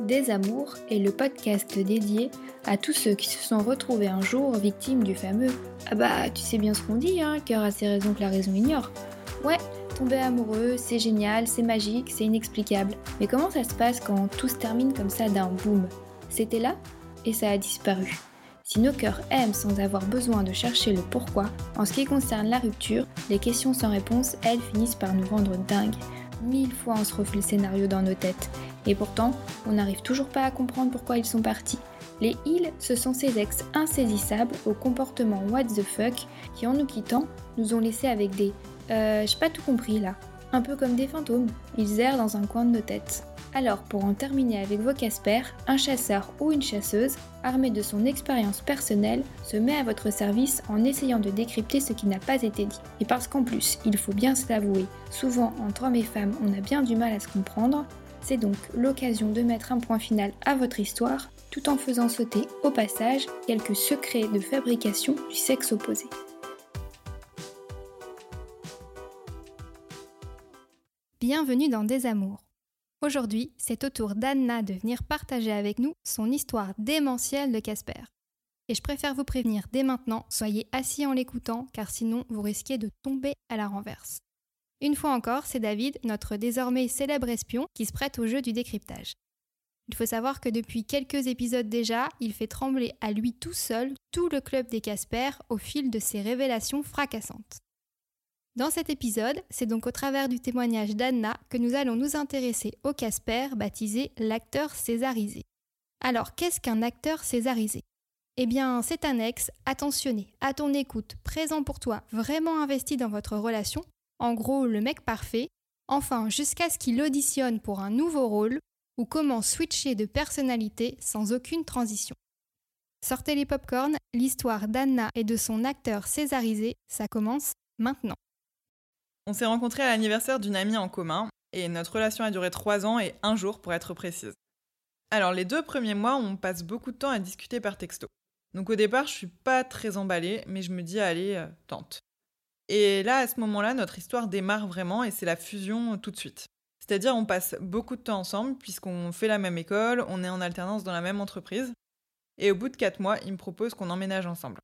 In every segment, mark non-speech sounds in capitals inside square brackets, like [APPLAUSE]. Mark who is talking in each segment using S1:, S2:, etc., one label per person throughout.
S1: Des Amours est le podcast dédié à tous ceux qui se sont retrouvés un jour victimes du fameux Ah bah, tu sais bien ce qu'on dit, hein, cœur a ses raisons que la raison ignore. Ouais, tomber amoureux, c'est génial, c'est magique, c'est inexplicable. Mais comment ça se passe quand tout se termine comme ça d'un boom? C'était là et ça a disparu. Si nos cœurs aiment sans avoir besoin de chercher le pourquoi, en ce qui concerne la rupture, les questions sans réponse, elles finissent par nous rendre dingues. Mille fois on se refait le scénario dans nos têtes. Et pourtant, on n'arrive toujours pas à comprendre pourquoi ils sont partis. Les ils, ce sont ces ex insaisissables au comportement what the fuck qui, en nous quittant, nous ont laissés avec des euh, j'ai pas tout compris là. Un peu comme des fantômes, ils errent dans un coin de nos têtes. Alors, pour en terminer avec vos Casper, un chasseur ou une chasseuse, armé de son expérience personnelle, se met à votre service en essayant de décrypter ce qui n'a pas été dit. Et parce qu'en plus, il faut bien se l'avouer, souvent entre hommes et femmes, on a bien du mal à se comprendre, c'est donc l'occasion de mettre un point final à votre histoire, tout en faisant sauter au passage quelques secrets de fabrication du sexe opposé. Bienvenue dans Des Amours. Aujourd'hui, c'est au tour d'Anna de venir partager avec nous son histoire démentielle de Casper. Et je préfère vous prévenir dès maintenant, soyez assis en l'écoutant car sinon vous risquez de tomber à la renverse. Une fois encore, c'est David, notre désormais célèbre espion, qui se prête au jeu du décryptage. Il faut savoir que depuis quelques épisodes déjà, il fait trembler à lui tout seul tout le club des Casper au fil de ses révélations fracassantes. Dans cet épisode, c'est donc au travers du témoignage d'Anna que nous allons nous intéresser au Casper baptisé l'acteur césarisé. Alors, qu'est-ce qu'un acteur césarisé? Eh bien, c'est un ex attentionné, à ton écoute, présent pour toi, vraiment investi dans votre relation, en gros le mec parfait, enfin jusqu'à ce qu'il auditionne pour un nouveau rôle ou comment switcher de personnalité sans aucune transition. Sortez les popcorns, l'histoire d'Anna et de son acteur césarisé, ça commence maintenant.
S2: On s'est rencontrés à l'anniversaire d'une amie en commun et notre relation a duré trois ans et un jour pour être précise. Alors les deux premiers mois, on passe beaucoup de temps à discuter par texto. Donc au départ, je suis pas très emballée, mais je me dis allez, euh, tente. Et là, à ce moment-là, notre histoire démarre vraiment et c'est la fusion tout de suite. C'est-à-dire, on passe beaucoup de temps ensemble puisqu'on fait la même école, on est en alternance dans la même entreprise. Et au bout de quatre mois, il me propose qu'on emménage ensemble.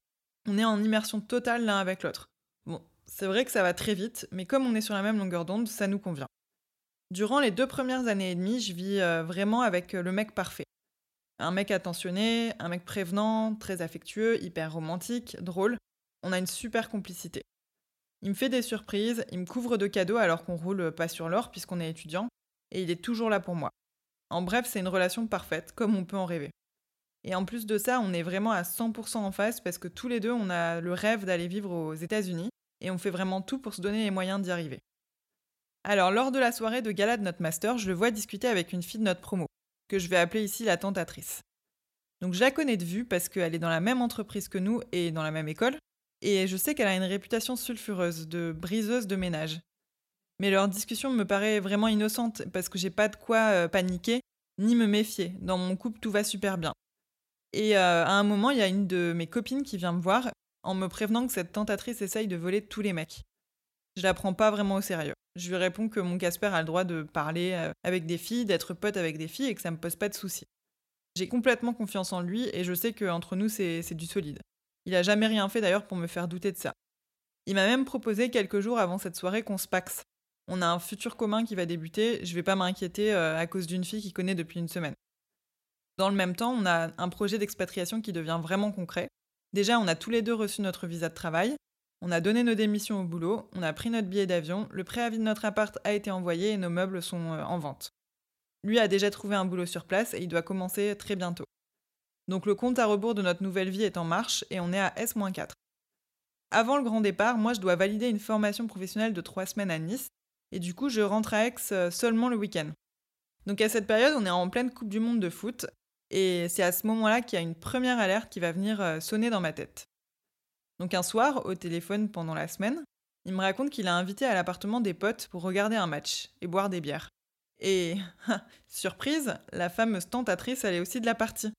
S2: On est en immersion totale l'un avec l'autre. Bon, c'est vrai que ça va très vite, mais comme on est sur la même longueur d'onde, ça nous convient. Durant les deux premières années et demie, je vis euh, vraiment avec euh, le mec parfait. Un mec attentionné, un mec prévenant, très affectueux, hyper romantique, drôle. On a une super complicité. Il me fait des surprises, il me couvre de cadeaux alors qu'on roule pas sur l'or puisqu'on est étudiant, et il est toujours là pour moi. En bref, c'est une relation parfaite, comme on peut en rêver. Et en plus de ça, on est vraiment à 100% en face parce que tous les deux, on a le rêve d'aller vivre aux États-Unis et on fait vraiment tout pour se donner les moyens d'y arriver. Alors, lors de la soirée de gala de notre master, je le vois discuter avec une fille de notre promo, que je vais appeler ici la tentatrice. Donc, je la connais de vue parce qu'elle est dans la même entreprise que nous et dans la même école, et je sais qu'elle a une réputation sulfureuse, de briseuse de ménage. Mais leur discussion me paraît vraiment innocente parce que j'ai pas de quoi euh, paniquer ni me méfier. Dans mon couple, tout va super bien. Et euh, à un moment, il y a une de mes copines qui vient me voir en me prévenant que cette tentatrice essaye de voler tous les mecs. Je la prends pas vraiment au sérieux. Je lui réponds que mon Casper a le droit de parler euh, avec des filles, d'être pote avec des filles et que ça me pose pas de soucis. J'ai complètement confiance en lui et je sais qu'entre nous c'est du solide. Il a jamais rien fait d'ailleurs pour me faire douter de ça. Il m'a même proposé quelques jours avant cette soirée qu'on se paxe. On a un futur commun qui va débuter, je vais pas m'inquiéter euh, à cause d'une fille qu'il connaît depuis une semaine. Dans le même temps, on a un projet d'expatriation qui devient vraiment concret. Déjà, on a tous les deux reçu notre visa de travail, on a donné nos démissions au boulot, on a pris notre billet d'avion, le préavis de notre appart a été envoyé et nos meubles sont euh, en vente. Lui a déjà trouvé un boulot sur place et il doit commencer très bientôt. Donc le compte à rebours de notre nouvelle vie est en marche et on est à S-4. Avant le grand départ, moi je dois valider une formation professionnelle de trois semaines à Nice et du coup je rentre à Aix euh, seulement le week-end. Donc à cette période, on est en pleine Coupe du Monde de foot et c'est à ce moment-là qu'il y a une première alerte qui va venir euh, sonner dans ma tête. Donc un soir, au téléphone pendant la semaine, il me raconte qu'il a invité à l'appartement des potes pour regarder un match et boire des bières. Et, [LAUGHS] surprise, la fameuse tentatrice, elle est aussi de la partie.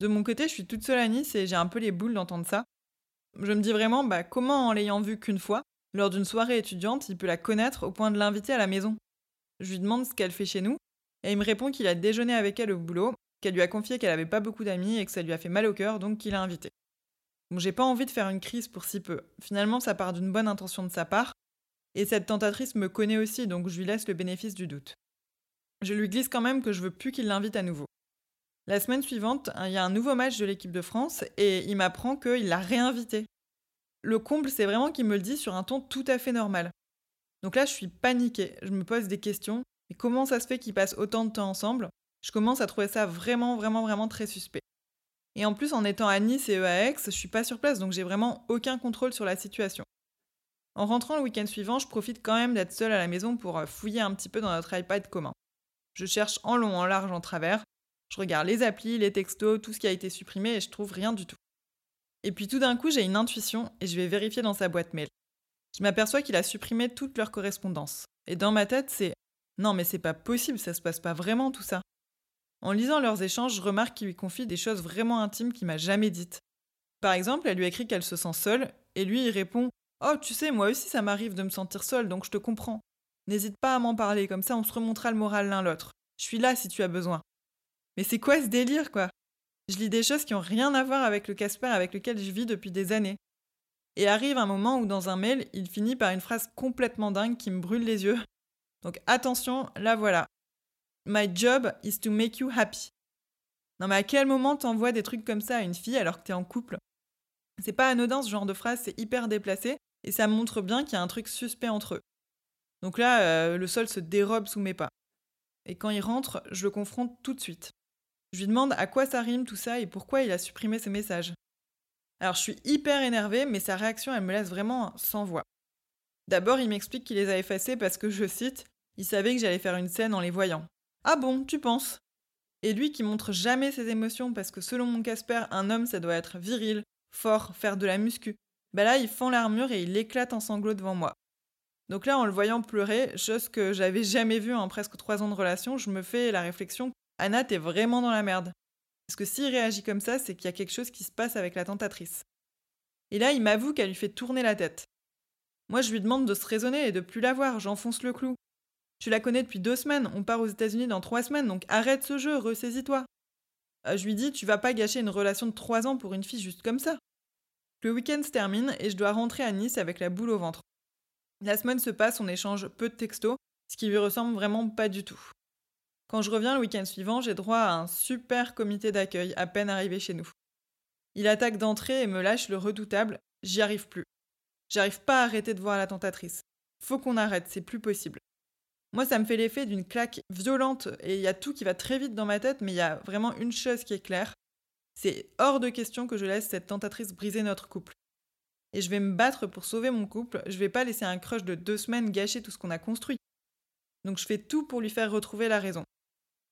S2: De mon côté, je suis toute seule à Nice et j'ai un peu les boules d'entendre ça. Je me dis vraiment, bah, comment en l'ayant vue qu'une fois, lors d'une soirée étudiante, il peut la connaître au point de l'inviter à la maison? Je lui demande ce qu'elle fait chez nous, Et il me répond qu'il a déjeuné avec elle au boulot, qu'elle lui a confié qu'elle avait pas beaucoup d'amis et que ça lui a fait mal au cœur, donc qu'il a invité. Bon, j'ai pas envie de faire une crise pour si peu. Finalement, ça part d'une bonne intention de sa part. Et cette tentatrice me connaît aussi, donc je lui laisse le bénéfice du doute. Je lui glisse quand même que je veux plus qu'il l'invite à nouveau. La semaine suivante, il y a un nouveau match de l'équipe de France et il m'apprend qu'il l'a réinvité. Le comble, c'est vraiment qu'il me le dit sur un ton tout à fait normal. Donc là, je suis paniquée. Je me pose des questions. Et comment ça se fait qu'ils passent autant de temps ensemble? Je commence à trouver ça vraiment, vraiment, vraiment très suspect. Et en plus, en étant à Nice et à Aix, je suis pas sur place, donc j'ai vraiment aucun contrôle sur la situation. En rentrant le week-end suivant, je profite quand même d'être seule à la maison pour euh, fouiller un petit peu dans notre iPad commun. Je cherche en long, en large, en travers. Je regarde les applis, les textos, tout ce qui a été supprimé et je trouve rien du tout. Et puis tout d'un coup, j'ai une intuition et je vais vérifier dans sa boîte mail. Je m'aperçois qu'il a supprimé toute leur correspondance. Et dans ma tête, c'est non, mais c'est pas possible, ça se passe pas vraiment tout ça. En lisant leurs échanges, je remarque qu'il lui confie des choses vraiment intimes qu'il m'a jamais dites. Par exemple, elle lui écrit qu'elle se sent seule, et lui il répond Oh, tu sais, moi aussi ça m'arrive de me sentir seule, donc je te comprends. N'hésite pas à m'en parler, comme ça on se remontera le moral l'un l'autre. Je suis là si tu as besoin. Mais c'est quoi ce délire, quoi? Je lis des choses qui ont rien à voir avec le Casper avec lequel je vis depuis des années. Et arrive un moment où dans un mail, il finit par une phrase complètement dingue qui me brûle les yeux. Donc attention, là voilà. My job is to make you happy. Non mais à quel moment t'envoies des trucs comme ça à une fille alors que t'es en couple? C'est pas anodin ce genre de phrase, c'est hyper déplacé et ça montre bien qu'il y a un truc suspect entre eux. Donc là, euh, le sol se dérobe sous mes pas. Et quand il rentre, je le confronte tout de suite. Je lui demande à quoi ça rime tout ça et pourquoi il a supprimé ses messages. Alors je suis hyper énervée, mais sa réaction, elle me laisse vraiment sans voix. D'abord, il m'explique qu'il les a effacés parce que, je cite, il savait que j'allais faire une scène en les voyant. Ah bon, tu penses? Et lui qui montre jamais ses émotions parce que selon mon Casper, un homme ça doit être viril, fort, faire de la muscu. Bah là, il fend l'armure et il éclate en sanglots devant moi. Donc là, en le voyant pleurer, chose que j'avais jamais vue en presque trois ans de relation, je me fais la réflexion Anna, t'es vraiment dans la merde. Parce que s'il réagit comme ça, c'est qu'il y a quelque chose qui se passe avec la tentatrice. Et là, il m'avoue qu'elle lui fait tourner la tête. Moi, je lui demande de se raisonner et de plus la voir, j'enfonce le clou. Tu la connais depuis deux semaines, on part aux États-Unis dans trois semaines, donc arrête ce jeu, ressaisis-toi. Euh, je lui dis, tu vas pas gâcher une relation de trois ans pour une fille juste comme ça. Le week-end se termine et je dois rentrer à Nice avec la boule au ventre. La semaine se passe, on échange peu de textos, ce qui lui ressemble vraiment pas du tout. Quand je reviens le week-end suivant, j'ai droit à un super comité d'accueil à peine arrivé chez nous. Il attaque d'entrée et me lâche le redoutable J'y arrive plus. J'arrive pas à arrêter de voir la tentatrice. Faut qu'on arrête, c'est plus possible. Moi, ça me fait l'effet d'une claque violente et il y a tout qui va très vite dans ma tête, mais il y a vraiment une chose qui est claire. C'est hors de question que je laisse cette tentatrice briser notre couple. Et je vais me battre pour sauver mon couple, je vais pas laisser un crush de deux semaines gâcher tout ce qu'on a construit. Donc je fais tout pour lui faire retrouver la raison.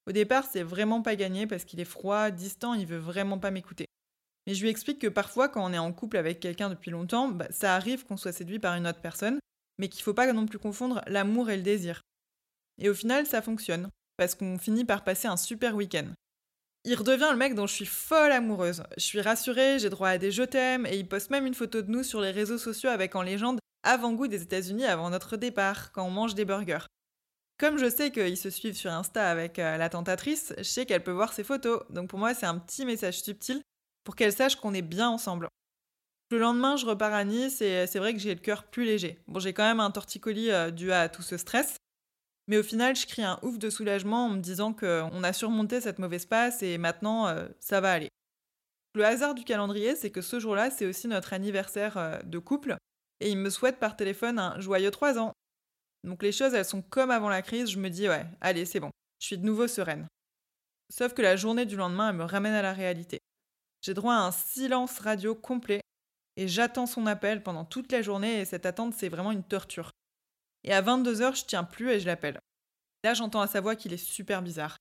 S2: Au départ, c'est vraiment pas gagné parce qu'il est froid, distant, il veut vraiment pas m'écouter. Mais je lui explique que parfois, quand on est en couple avec quelqu'un depuis longtemps, bah, ça arrive qu'on soit séduit par une autre personne, mais qu'il faut pas non plus confondre l'amour et le désir. Et au final, ça fonctionne, parce qu'on finit par passer un super week-end. Il redevient le mec dont je suis folle amoureuse. Je suis rassurée, j'ai droit à des je t'aime, et il poste même une photo de nous sur les réseaux sociaux avec en légende avant-goût des États-Unis avant notre départ, quand on mange des burgers. Comme je sais qu'ils se suivent sur Insta avec euh, la tentatrice, je sais qu'elle peut voir ses photos. Donc pour moi, c'est un petit message subtil pour qu'elle sache qu'on est bien ensemble. Le lendemain, je repars à Nice et c'est vrai que j'ai le cœur plus léger. Bon, j'ai quand même un torticolis euh, dû à tout ce stress. Mais au final, je crie un ouf de soulagement en me disant qu'on a surmonté cette mauvaise passe et maintenant, euh, ça va aller. Le hasard du calendrier, c'est que ce jour-là, c'est aussi notre anniversaire de couple et il me souhaite par téléphone un joyeux 3 ans. Donc les choses, elles sont comme avant la crise, je me dis, ouais, allez, c'est bon, je suis de nouveau sereine. Sauf que la journée du lendemain, elle me ramène à la réalité. J'ai droit à un silence radio complet et j'attends son appel pendant toute la journée et cette attente, c'est vraiment une torture. Et à 22h, je tiens plus et je l'appelle. Là, j'entends à sa voix qu'il est super bizarre.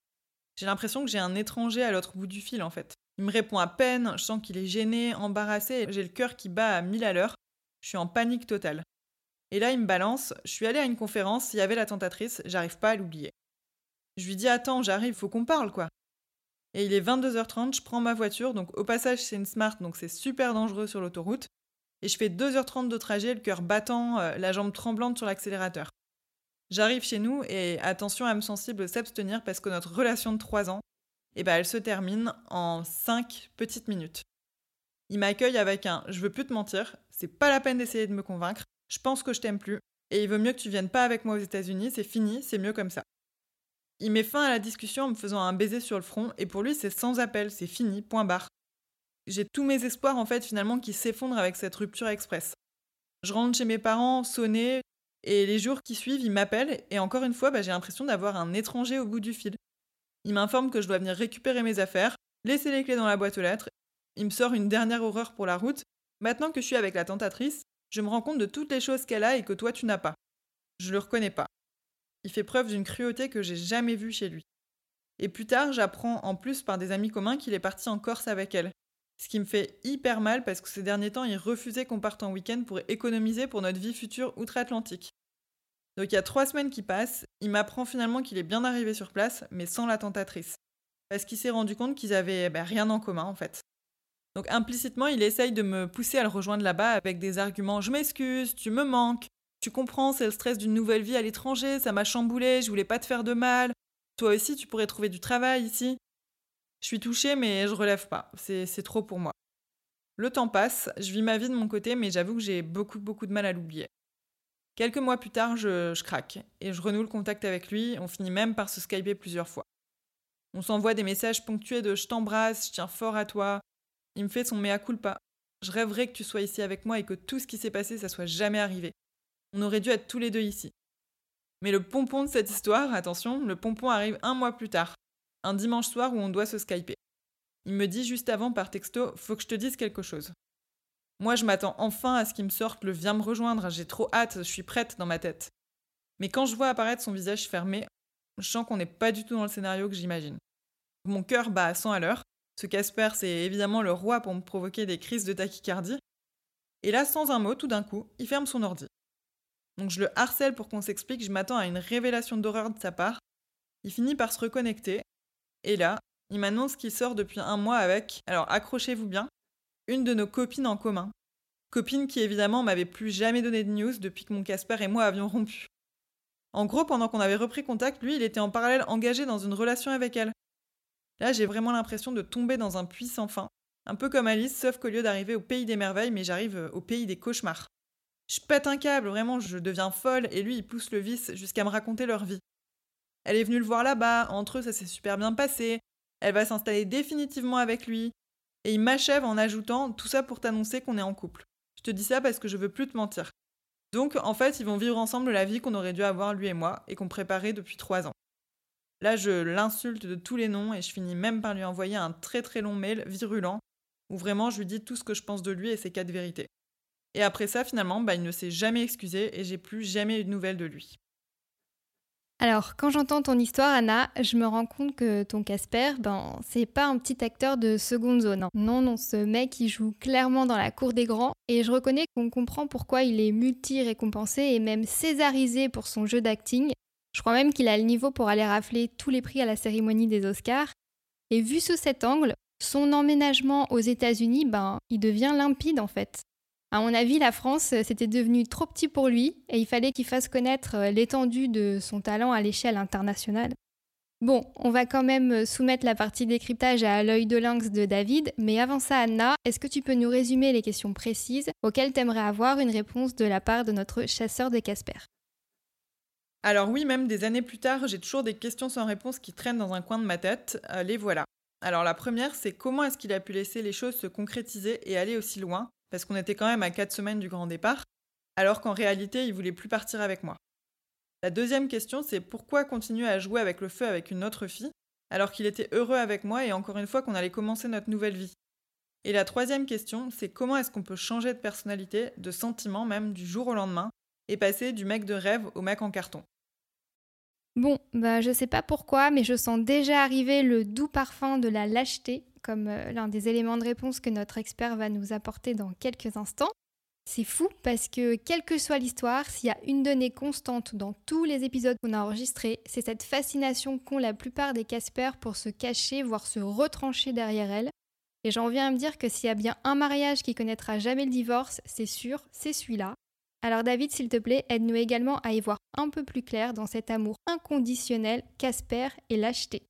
S2: J'ai l'impression que j'ai un étranger à l'autre bout du fil en fait. Il me répond à peine, je sens qu'il est gêné, embarrassé, j'ai le cœur qui bat à mille à l'heure. Je suis en panique totale. Et là, il me balance. Je suis allée à une conférence, il y avait la tentatrice, j'arrive pas à l'oublier. Je lui dis Attends, j'arrive, faut qu'on parle, quoi. Et il est 22h30, je prends ma voiture, donc au passage, c'est une Smart, donc c'est super dangereux sur l'autoroute. Et je fais 2h30 de trajet, le cœur battant, euh, la jambe tremblante sur l'accélérateur. J'arrive chez nous et attention âme sensible s'abstenir parce que notre relation de 3 ans, eh ben, elle se termine en 5 petites minutes. Il m'accueille avec un je veux plus te mentir, c'est pas la peine d'essayer de me convaincre, je pense que je t'aime plus, et il vaut mieux que tu viennes pas avec moi aux États-Unis, c'est fini, c'est mieux comme ça. Il met fin à la discussion en me faisant un baiser sur le front, et pour lui c'est sans appel, c'est fini, point barre. J'ai tous mes espoirs en fait finalement qui s'effondrent avec cette rupture express. Je rentre chez mes parents, sonné, et les jours qui suivent, il m'appelle, et encore une fois, bah, j'ai l'impression d'avoir un étranger au bout du fil. Il m'informe que je dois venir récupérer mes affaires, laisser les clés dans la boîte aux lettres. Il me sort une dernière horreur pour la route. Maintenant que je suis avec la tentatrice, je me rends compte de toutes les choses qu'elle a et que toi tu n'as pas. Je le reconnais pas. Il fait preuve d'une cruauté que j'ai jamais vue chez lui. Et plus tard, j'apprends en plus par des amis communs qu'il est parti en Corse avec elle. Ce qui me fait hyper mal parce que ces derniers temps, il refusait qu'on parte en week-end pour économiser pour notre vie future outre-Atlantique. Donc il y a trois semaines qui passent, il m'apprend finalement qu'il est bien arrivé sur place, mais sans la tentatrice. Parce qu'il s'est rendu compte qu'ils avaient ben, rien en commun en fait. Donc implicitement, il essaye de me pousser à le rejoindre là-bas avec des arguments Je m'excuse, tu me manques, tu comprends, c'est le stress d'une nouvelle vie à l'étranger, ça m'a chamboulé, je voulais pas te faire de mal. Toi aussi, tu pourrais trouver du travail ici. Je suis touchée, mais je relève pas. C'est trop pour moi. Le temps passe, je vis ma vie de mon côté, mais j'avoue que j'ai beaucoup, beaucoup de mal à l'oublier. Quelques mois plus tard, je, craque et je renoue le contact avec lui. On finit même par se skyper plusieurs fois. On s'envoie des messages ponctués de je t'embrasse, je tiens fort à toi. Il me fait son mea culpa. Je rêverais que tu sois ici avec moi et que tout ce qui s'est passé, ça soit jamais arrivé. On aurait dû être tous les deux ici. Mais le pompon de cette histoire, attention, le pompon arrive un mois plus tard, un dimanche soir où on doit se skyper. Il me dit juste avant par texto Faut que je te dise quelque chose. Moi, je m'attends enfin à ce qu'il me sorte le viens me rejoindre, j'ai trop hâte, je suis prête dans ma tête. Mais quand je vois apparaître son visage fermé, je sens qu'on n'est pas du tout dans le scénario que j'imagine. Mon cœur bat à 100 à l'heure. Ce Casper, c'est évidemment le roi pour me provoquer des crises de tachycardie. Et là, sans un mot, tout d'un coup, il ferme son ordi. Donc je le harcèle pour qu'on s'explique, je m'attends à une révélation d'horreur de sa part. Il finit par se reconnecter, et là, il m'annonce qu'il sort depuis un mois avec, alors accrochez-vous bien, une de nos copines en commun. Copine qui évidemment m'avait plus jamais donné de news depuis que mon Casper et moi avions rompu. En gros, pendant qu'on avait repris contact, lui, il était en parallèle engagé dans une relation avec elle. Là, j'ai vraiment l'impression de tomber dans un puits sans fin. Un peu comme Alice, sauf qu'au lieu d'arriver au pays des merveilles, mais j'arrive euh, au pays des cauchemars. Je pète un câble, vraiment, je deviens folle, et lui, il pousse le vice jusqu'à me raconter leur vie. Elle est venue le voir là-bas, entre eux, ça s'est super bien passé. Elle va s'installer définitivement avec lui. Et il m'achève en ajoutant tout ça pour t'annoncer qu'on est en couple. Je te dis ça parce que je veux plus te mentir. Donc, en fait, ils vont vivre ensemble la vie qu'on aurait dû avoir lui et moi, et qu'on préparait depuis trois ans. Là, je l'insulte de tous les noms et je finis même par lui envoyer un très très long mail virulent où vraiment je lui dis tout ce que je pense de lui et ses quatre vérités. Et après ça, finalement, bah, il ne s'est jamais excusé et j'ai plus jamais eu de nouvelles de lui.
S1: Alors, quand j'entends ton histoire, Anna, je me rends compte que ton Casper, ben, c'est pas un petit acteur de seconde zone. Hein. Non, non, ce mec, il joue clairement dans la cour des grands. Et je reconnais qu'on comprend pourquoi il est multi-récompensé et même césarisé pour son jeu d'acting. Je crois même qu'il a le niveau pour aller rafler tous les prix à la cérémonie des Oscars. Et vu sous cet angle, son emménagement aux États-Unis, ben, il devient limpide en fait. À mon avis, la France, euh, c'était devenu trop petit pour lui et il fallait qu'il fasse connaître euh, l'étendue de son talent à l'échelle internationale. Bon, on va quand même euh, soumettre la partie décryptage à l'œil de lynx de David, mais avant ça, Anna, est-ce que tu peux nous résumer les questions précises auxquelles tu aimerais avoir une réponse de la part de notre chasseur de Casper
S2: Alors oui, même des années plus tard, j'ai toujours des questions sans réponse qui traînent dans un coin de ma tête. les voilà. Alors la première, c'est comment est-ce qu'il a pu laisser les choses se concrétiser et aller aussi loin? Parce qu'on était quand même à 4 semaines du grand départ, alors qu'en réalité, il voulait plus partir avec moi. La deuxième question, c'est pourquoi continuer à jouer avec le feu avec une autre fille, alors qu'il était heureux avec moi et encore une fois qu'on allait commencer notre nouvelle vie? Et la troisième question, c'est comment est-ce qu'on peut changer de personnalité, de sentiment même, du jour au lendemain, et passer du mec de rêve au mec en carton?
S1: Bon, bah je sais pas pourquoi, mais je sens déjà arriver le doux parfum de la lâcheté comme euh, l'un des éléments de réponse que notre expert va nous apporter dans quelques instants. C'est fou parce que quelle que soit l'histoire, s'il y a une donnée constante dans tous les épisodes qu'on a enregistrés, c'est cette fascination qu'ont la plupart des Casper pour se cacher, voire se retrancher derrière elle. Et j'en viens à me dire que s'il y a bien un mariage qui connaîtra jamais le divorce, c'est sûr, c'est celui-là. Alors David, s'il te plaît, aide-nous également à y voir un peu plus clair dans cet amour inconditionnel Casper et lâcheté.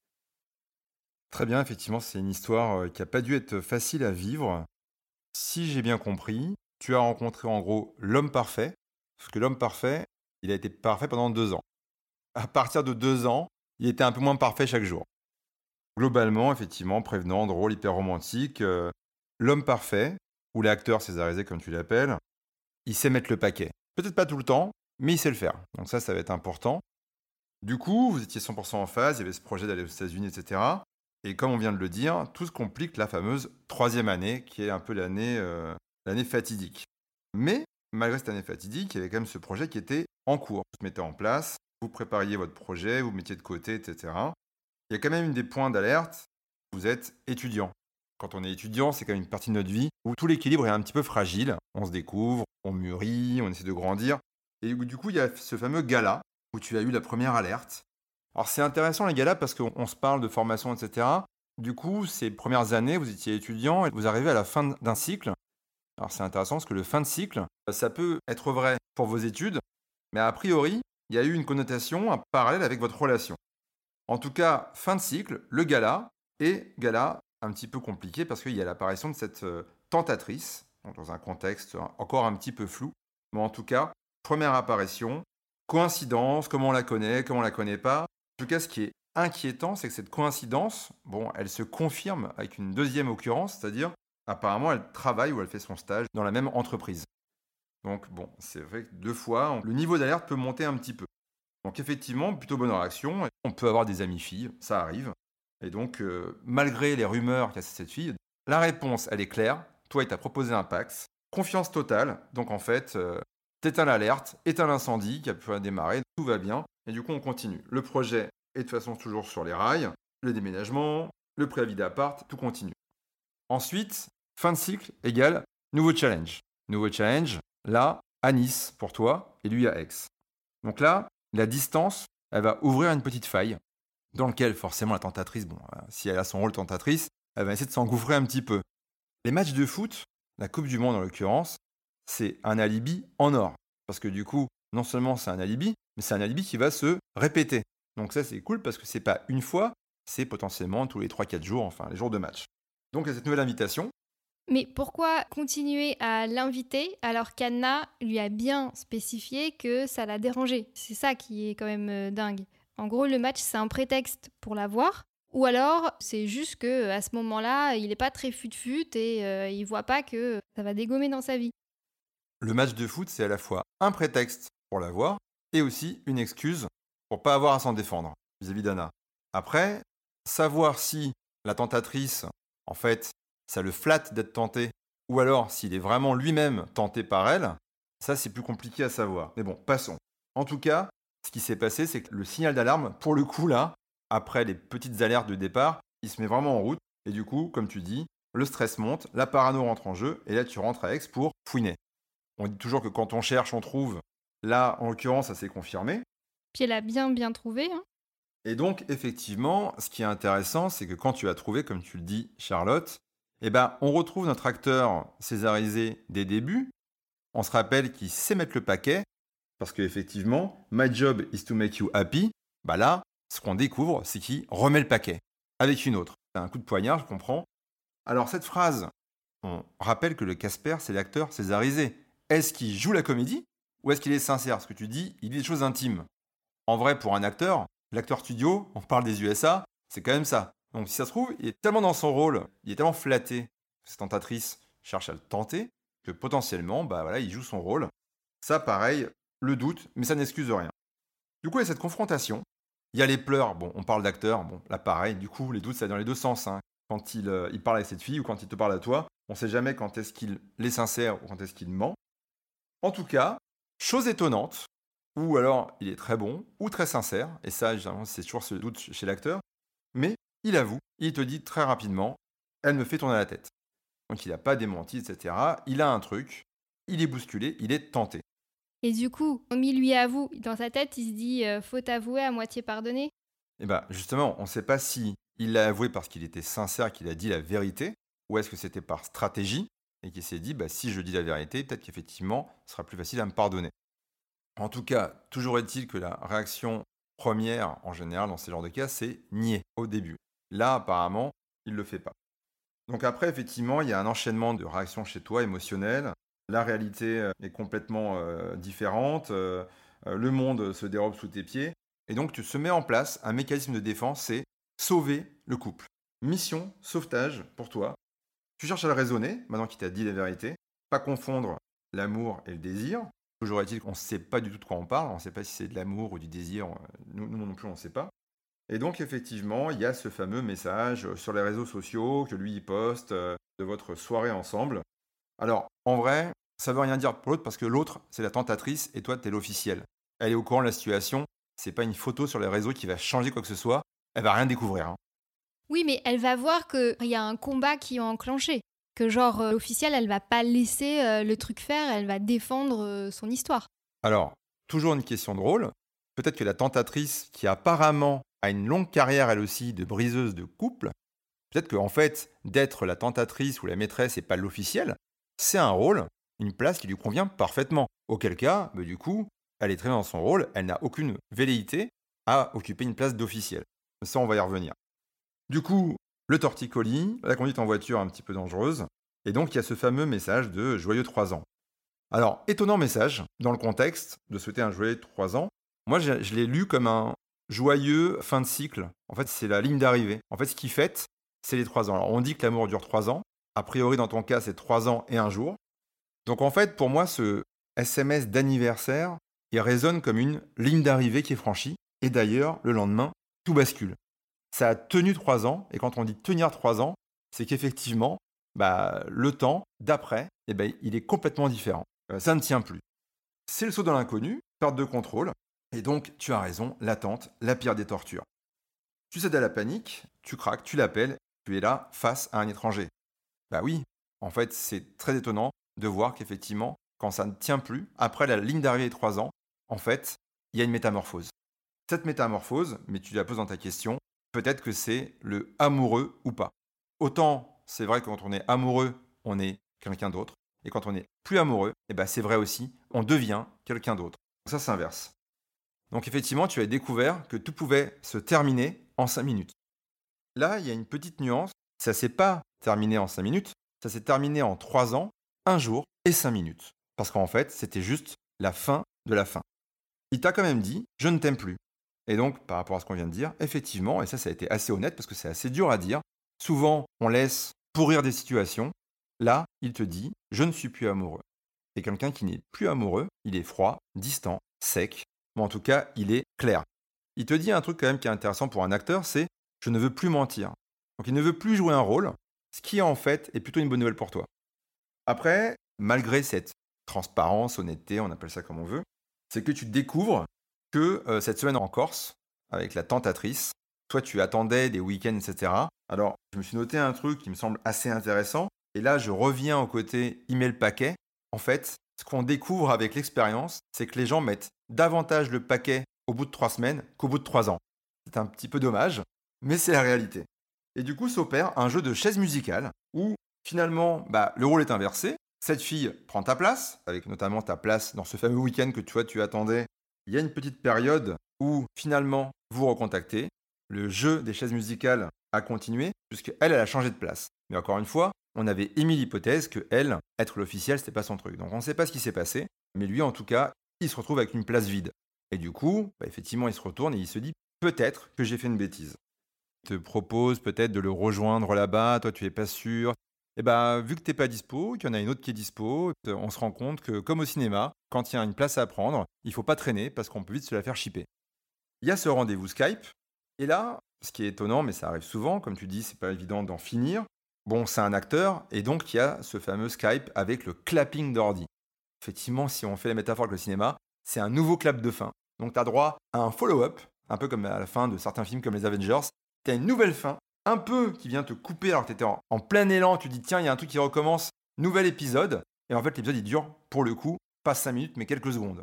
S3: Très bien, effectivement, c'est une histoire euh, qui n'a pas dû être facile à vivre. Si j'ai bien compris, tu as rencontré en gros l'homme parfait, parce que l'homme parfait, il a été parfait pendant deux ans. À partir de deux ans, il était un peu moins parfait chaque jour. Globalement, effectivement, prévenant, drôle, hyper romantique, euh, l'homme parfait, ou l'acteur césarisé comme tu l'appelles, il sait mettre le paquet. Peut-être pas tout le temps, mais il sait le faire. Donc ça, ça va être important. Du coup, vous étiez 100% en phase, il y avait ce projet d'aller aux États-Unis, etc. Et comme on vient de le dire, tout se complique la fameuse troisième année, qui est un peu l'année euh, fatidique. Mais malgré cette année fatidique, il y avait quand même ce projet qui était en cours. Vous se mettez en place, vous prépariez votre projet, vous mettiez de côté, etc. Il y a quand même une des points d'alerte, vous êtes étudiant. Quand on est étudiant, c'est quand même une partie de notre vie où tout l'équilibre est un petit peu fragile. On se découvre, on mûrit, on essaie de grandir. Et du coup, il y a ce fameux gala où tu as eu la première alerte. Alors c'est intéressant les galas parce qu'on se parle de formation, etc. Du coup, ces premières années, vous étiez étudiant et vous arrivez à la fin d'un cycle. Alors c'est intéressant parce que le fin de cycle, ça peut être vrai pour vos études, mais a priori, il y a eu une connotation, un parallèle avec votre relation. En tout cas, fin de cycle, le gala, et gala un petit peu compliqué parce qu'il y a l'apparition de cette euh, tentatrice, dans un contexte encore un petit peu flou, mais en tout cas, première apparition, coïncidence, comment on la connaît, comment on la connaît pas. En tout cas, ce qui est inquiétant, c'est que cette coïncidence, bon, elle se confirme avec une deuxième occurrence, c'est-à-dire apparemment elle travaille ou elle fait son stage dans la même entreprise. Donc bon, c'est vrai que deux fois, le niveau d'alerte peut monter un petit peu. Donc effectivement, plutôt bonne réaction. On peut avoir des amis filles, ça arrive. Et donc, euh, malgré les rumeurs qu'il y a cette fille, la réponse, elle est claire. Toi, il t'a proposé un Pax. Confiance totale. Donc, en fait, euh, t'éteins l'alerte, éteins l'incendie qui a pu démarrer. Tout va bien. Et du coup, on continue. Le projet est de toute façon toujours sur les rails. Le déménagement, le préavis d'appart, tout continue. Ensuite, fin de cycle égale nouveau challenge. Nouveau challenge, là, à Nice pour toi et lui à Aix. Donc là, la distance, elle va ouvrir une petite faille dans lequel forcément la tentatrice, bon, euh, si elle a son rôle tentatrice, elle va essayer de s'engouffrer un petit peu. Les matchs de foot, la Coupe du Monde en l'occurrence, c'est un alibi en or. Parce que du coup, non seulement c'est un alibi, mais c'est un alibi qui va se répéter. Donc ça c'est cool parce que c'est pas une fois, c'est potentiellement tous les 3-4 jours, enfin les jours de match. Donc il cette nouvelle invitation.
S1: Mais pourquoi continuer à l'inviter alors qu'Anna lui a bien spécifié que ça l'a dérangé? C'est ça qui est quand même euh, dingue. En gros, le match, c'est un prétexte pour la voir. Ou alors, c'est juste que à ce moment-là, il n'est pas très fut-fut et euh, il voit pas que ça va dégommer dans sa vie.
S3: Le match de foot, c'est à la fois un prétexte pour la voir et aussi une excuse pour pas avoir à s'en défendre vis-à-vis d'Anna. Après, savoir si la tentatrice, en fait, ça le flatte d'être tenté, ou alors s'il est vraiment lui-même tenté par elle, ça c'est plus compliqué à savoir. Mais bon, passons. En tout cas, ce qui s'est passé, c'est que le signal d'alarme, pour le coup, là, après les petites alertes de départ, il se met vraiment en route. Et du coup, comme tu dis, le stress monte, la parano rentre en jeu, et là, tu rentres à Aix pour fouiner. On dit toujours que quand on cherche, on trouve. Là, en l'occurrence, ça s'est confirmé.
S1: Puis elle a bien, bien trouvé. Hein.
S3: et donc, effectivement, ce qui est intéressant, c'est que quand tu as trouvé, comme tu le dis, Charlotte, eh ben, on retrouve notre acteur césarisé des débuts. On se rappelle qu'il sait mettre le paquet, parce qu'effectivement, my job is to make you happy. Bah là, ce qu'on découvre, c'est qu'il remet le paquet avec une autre. C'est un coup de poignard, je comprends. Alors cette phrase, on rappelle que le Casper, c'est l'acteur césarisé. Est-ce qu'il joue la comédie ou est-ce qu'il est sincère? Ce que tu dis, il dit des choses intimes. En vrai, pour un acteur, l'acteur studio, [LAUGHS] on parle des USA, c'est quand même ça. Donc si ça se trouve, il est tellement dans son rôle, il est tellement flatté, cette tentatrice cherche à le tenter, que potentiellement, bah voilà, il joue son rôle. Ça, pareil, le doute, mais ça n'excuse rien. Du coup, il y a cette confrontation. Il y a les pleurs. Bon, on parle d'acteurs. Bon, là, pareil. Du coup, les doutes, ça va dans les deux sens. Hein. Quand il, euh, il, parle avec cette fille ou quand il te parle à toi, on ne sait jamais quand est-ce qu'il est sincère ou quand est-ce qu'il ment. En tout cas, chose étonnante, ou alors il est très bon, ou très sincère, et ça, c'est toujours ce doute chez l'acteur, mais il avoue, il te dit très rapidement, elle me fait tourner la tête. Donc il n'a pas démenti, etc. Il a un truc, il est bousculé, il est tenté.
S1: Et du coup, mis lui avoue, dans sa tête, il se dit euh, faut avouer à moitié pardonner.
S3: Eh bien, justement, on ne sait pas si il l'a avoué parce qu'il était sincère, qu'il a dit la vérité, ou est-ce que c'était par stratégie. et qui s'est dit, bah, si je dis la vérité, peut-être qu'effectivement, ce sera plus facile à me pardonner. En tout cas, toujours est-il que la réaction première, en général, dans ces genres de cas, c'est nier au début. Là, apparemment, il ne le fait pas. Donc après, effectivement, il y a un enchaînement de réactions chez toi émotionnelles. La réalité euh, est complètement euh, différente. Euh, le monde se dérobe sous tes pieds. Et donc, tu se mets en place un mécanisme de défense, c'est sauver le couple. Mission, sauvetage pour toi. Tu cherches à le raisonner, maintenant qu'il t'a dit la vérité. Pas confondre l'amour et le désir. Toujours est-il qu'on ne sait pas du tout de quoi on parle. On ne sait pas si c'est de l'amour ou du désir. Nous, nous non plus, on ne sait pas. Et donc, effectivement, il y a ce fameux message sur les réseaux sociaux que lui, poste de votre soirée ensemble. Alors, en vrai, ça veut rien dire pour l'autre parce que l'autre, c'est la tentatrice et toi, tu es l'officiel. Elle est au courant de la situation. C'est pas une photo sur les réseaux qui va changer quoi que ce soit. Elle va rien découvrir. Hein.
S4: Oui, mais elle va voir qu'il y a un combat qui est enclenché. Que genre, euh, l'officiel, elle va pas laisser euh, le truc faire, elle va défendre euh, son histoire.
S3: Alors, toujours une question drôle. Peut-être que la tentatrice, qui apparemment a une longue carrière elle aussi de briseuse de couple, peut-être qu'en fait, d'être la tentatrice ou la maîtresse et pas l'officiel, c'est un rôle, une place qui lui convient parfaitement. Auquel cas, bah, du coup, elle est très bien dans son rôle, elle n'a aucune velléité à occuper une place d'officiel. Ça, on va y revenir. Du coup, le torticolis, la conduite en voiture un petit peu dangereuse, et donc il y a ce fameux message de joyeux 3 ans. Alors, étonnant message, dans le contexte de souhaiter un joyeux 3 ans, moi je, l'ai lu comme un joyeux fin de cycle. En fait, c'est la ligne d'arrivée. En fait, ce qui fête, c'est les 3 ans. Alors, on dit que l'amour dure 3 ans. A priori, dans ton cas, c'est 3 ans et un jour. Donc, en fait, pour moi, ce SMS d'anniversaire, il résonne comme une ligne d'arrivée qui est franchie. Et d'ailleurs, le lendemain, tout bascule ça a tenu trois ans. Et quand on dit tenir trois ans, c'est qu'effectivement, bah, le temps d'après, eh ben, il est complètement différent. Euh, ça ne tient plus. C'est le saut dans l'inconnu, perte de contrôle. Et donc, tu as raison, l'attente, la pire des tortures. Tu cèdes à la panique, tu craques, tu l'appelles, tu es là face à un étranger. Bah oui, en fait, c'est très étonnant de voir qu'effectivement, quand ça ne tient plus, après la ligne d'arrivée des trois ans, en fait, il y a une métamorphose. Cette métamorphose, mais tu la poses dans ta question, peut-être que c'est le amoureux ou pas. Autant c'est vrai que quand on est amoureux, on est quelqu'un d'autre, et quand on est plus amoureux, eh ben c'est vrai aussi, on devient quelqu'un d'autre. Ça s'inverse. Donc effectivement, tu as découvert que tout pouvait se terminer en 5 minutes. Là, il y a une petite nuance, ça s'est pas terminé en 5 minutes, ça s'est terminé en 3 ans, 1 jour et 5 minutes. Parce qu'en fait, c'était juste la fin de la fin. Il t'a quand même dit, je ne t'aime plus. Et donc, par rapport à ce qu'on vient de dire, effectivement, et ça, ça a été assez honnête parce que c'est assez dur à dire, souvent, on laisse pourrir des situations. Là, il te dit, je ne suis plus amoureux. Et quelqu'un qui n'est plus amoureux, il est froid, distant, sec, mais en tout cas, il est clair. Il te dit un truc quand même qui est intéressant pour un acteur, c'est je ne veux plus mentir. Donc il ne veut plus jouer un rôle, ce qui en fait est plutôt une bonne nouvelle pour toi. Après, malgré cette transparence, honnêteté, on appelle ça comme on veut, c'est que tu découvres que euh, cette semaine en Corse, avec la tentatrice, toi tu attendais des week-ends, etc. Alors, je me suis noté un truc qui me semble assez intéressant. Et là, je reviens au côté email paquet. En fait, ce qu'on découvre avec l'expérience, c'est que les gens mettent davantage le paquet au bout de trois semaines qu'au bout de trois ans. C'est un petit peu dommage, mais c'est la réalité. Et du coup, s'opère un jeu de chaise musicale où finalement, bah, le rôle est inversé. Cette fille prend ta place, avec notamment ta place dans ce fameux week-end que tu vois, tu attendais il y a une petite période où finalement vous recontactez. Le jeu des chaises musicales a continué puisque elle, a changé de place. Mais encore une fois, on avait émis l'hypothèse que elle, être l'officiel, c'était pas son truc. Donc on ne sait pas ce qui s'est passé, mais lui en tout cas, il se retrouve avec une place vide. Et du coup, bah, effectivement, il se retourne et il se dit peut-être que j'ai fait une bêtise. Te propose peut-être de le rejoindre là-bas, toi tu es pas sûr, et eh bah, vu que t'es pas dispo, qu'il y en a une autre qui est dispo, on se rend compte que, comme au cinéma, quand il y a une place à prendre, il faut pas traîner parce qu'on peut vite se la faire chipper. Il y a ce rendez-vous Skype, et là, ce qui est étonnant, mais ça arrive souvent, comme tu dis, c'est pas évident d'en finir. Bon, c'est un acteur, et donc il y a ce fameux Skype avec le clapping d'ordi. Effectivement, si on fait la métaphore avec le cinéma, c'est un nouveau clap de fin. Donc tu as droit à un follow-up, un peu comme à la fin de certains films comme les Avengers. Tu as une nouvelle fin un peu qui vient te couper alors que tu étais en, plein élan, tu dis tiens, il y a un truc qui recommence, nouvel épisode, et en fait l'épisode il dure pour le coup pas 5 minutes mais quelques secondes.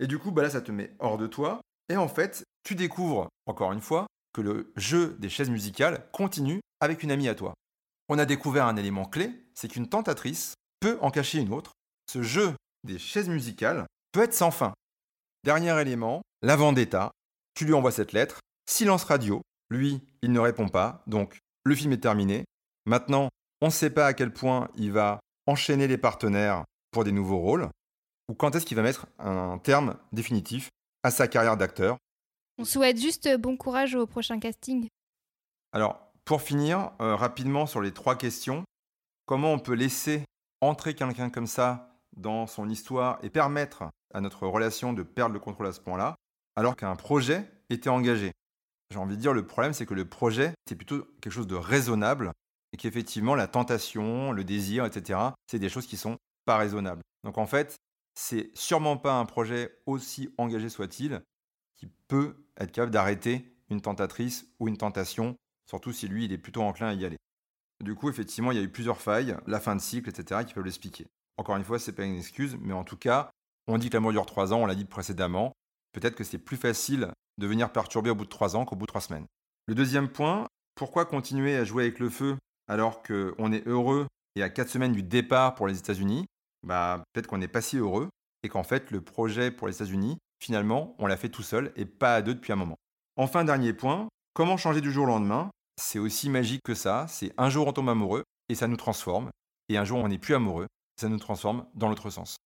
S3: Et du coup, bah là ça te met hors de toi, et en fait tu découvres, encore une fois, que le jeu des chaises musicales continue avec une amie à toi. On a découvert un élément clé, c'est qu'une tentatrice peut en cacher une autre. Ce jeu des chaises musicales peut être sans fin. Dernier élément, la vendetta. Tu lui envoies cette lettre, silence radio. Lui, il ne répond pas, donc le film est terminé. Maintenant, on ne sait pas à quel point il va enchaîner les partenaires pour des nouveaux rôles, ou quand est-ce qu'il va mettre un terme définitif à sa carrière d'acteur.
S1: On souhaite juste bon courage au prochain casting.
S3: Alors, pour finir, euh, rapidement sur les trois questions, comment on peut laisser entrer quelqu'un comme ça dans son histoire et permettre à notre relation de perdre le contrôle à ce point-là, alors qu'un projet était engagé? J'ai envie de dire, le problème, c'est que le projet, c'est plutôt quelque chose de raisonnable et qu'effectivement, la tentation, le désir, etc., c'est des choses qui sont pas raisonnables. Donc en fait, c'est sûrement pas un projet aussi engagé soit-il qui peut être capable d'arrêter une tentatrice ou une tentation, surtout si lui, il est plutôt enclin à y aller. Du coup, effectivement, il y a eu plusieurs failles, la fin de cycle, etc., qui peuvent l'expliquer. Encore une fois, c'est pas une excuse, mais en tout cas, on dit que l'amour dure trois ans, on l'a dit précédemment. Peut-être que c'est plus facile de venir perturber au bout de trois ans qu'au bout de trois semaines. Le deuxième point, pourquoi continuer à jouer avec le feu alors qu'on est heureux et à quatre semaines du départ pour les États-Unis? Bah, Peut-être qu'on n'est pas si heureux et qu'en fait, le projet pour les États-Unis, finalement, on l'a fait tout seul et pas à deux depuis un moment. Enfin, dernier point, comment changer du jour au lendemain? C'est aussi magique que ça. C'est un jour on tombe amoureux et ça nous transforme. Et un jour on n'est plus amoureux, ça nous transforme dans l'autre sens.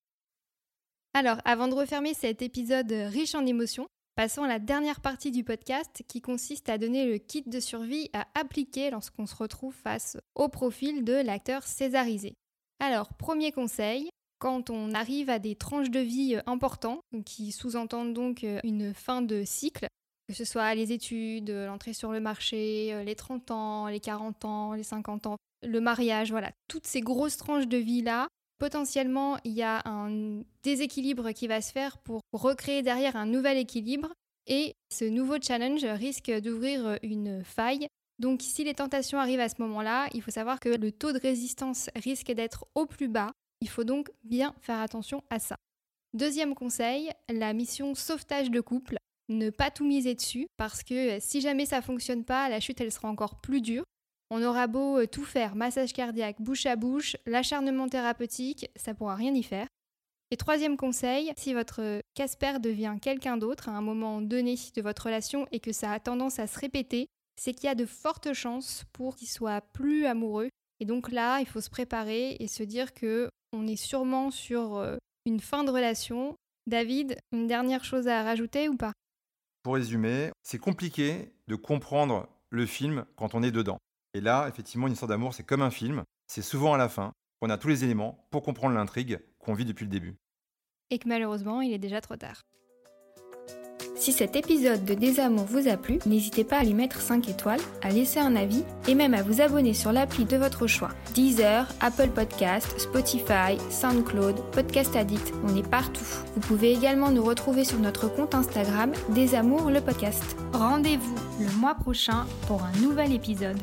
S1: Alors, avant de refermer cet épisode riche en émotions, passons à la dernière partie du podcast qui consiste à donner le kit de survie à appliquer lorsqu'on se retrouve face au profil de l'acteur césarisé. Alors, premier conseil, quand on arrive à des tranches de vie importantes, qui sous-entendent donc une fin de cycle, que ce soit les études, l'entrée sur le marché, les 30 ans, les 40 ans, les 50 ans, le mariage, voilà, toutes ces grosses tranches de vie-là, potentiellement, il y a un déséquilibre qui va se faire pour recréer derrière un nouvel équilibre. Et ce nouveau challenge risque d'ouvrir une faille. Donc si les tentations arrivent à ce moment-là, il faut savoir que le taux de résistance risque d'être au plus bas. Il faut donc bien faire attention à ça. Deuxième conseil, la mission sauvetage de couple. Ne pas tout miser dessus parce que si jamais ça fonctionne pas, la chute elle sera encore plus dure. On aura beau euh, tout faire, massage cardiaque, bouche à bouche, l'acharnement thérapeutique, ça pourra rien y faire. Et troisième conseil, si votre Casper devient quelqu'un d'autre à un moment donné de votre relation et que ça a tendance à se répéter, c'est qu'il y a de fortes chances pour qu'il soit plus amoureux. Et donc là, il faut se préparer et se dire que on est sûrement sur euh, une fin de relation. David, une dernière chose à rajouter ou pas?
S3: Pour résumer, c'est compliqué de comprendre le film quand on est dedans. Et là, effectivement, une histoire d'amour, c'est comme un film. C'est souvent à la fin qu'on a tous les éléments pour comprendre l'intrigue qu'on vit depuis le début.
S1: Et que malheureusement, il est déjà trop tard.
S5: Si cet épisode de Désamour vous a plu, n'hésitez pas à lui mettre 5 étoiles, à laisser un avis et même à vous abonner sur l'appli de votre choix. Deezer, Apple Podcast, Spotify, SoundCloud, Podcast Addict, on est partout. Vous pouvez également nous retrouver sur notre compte Instagram Désamour le podcast. Rendez-vous le mois prochain pour un nouvel épisode.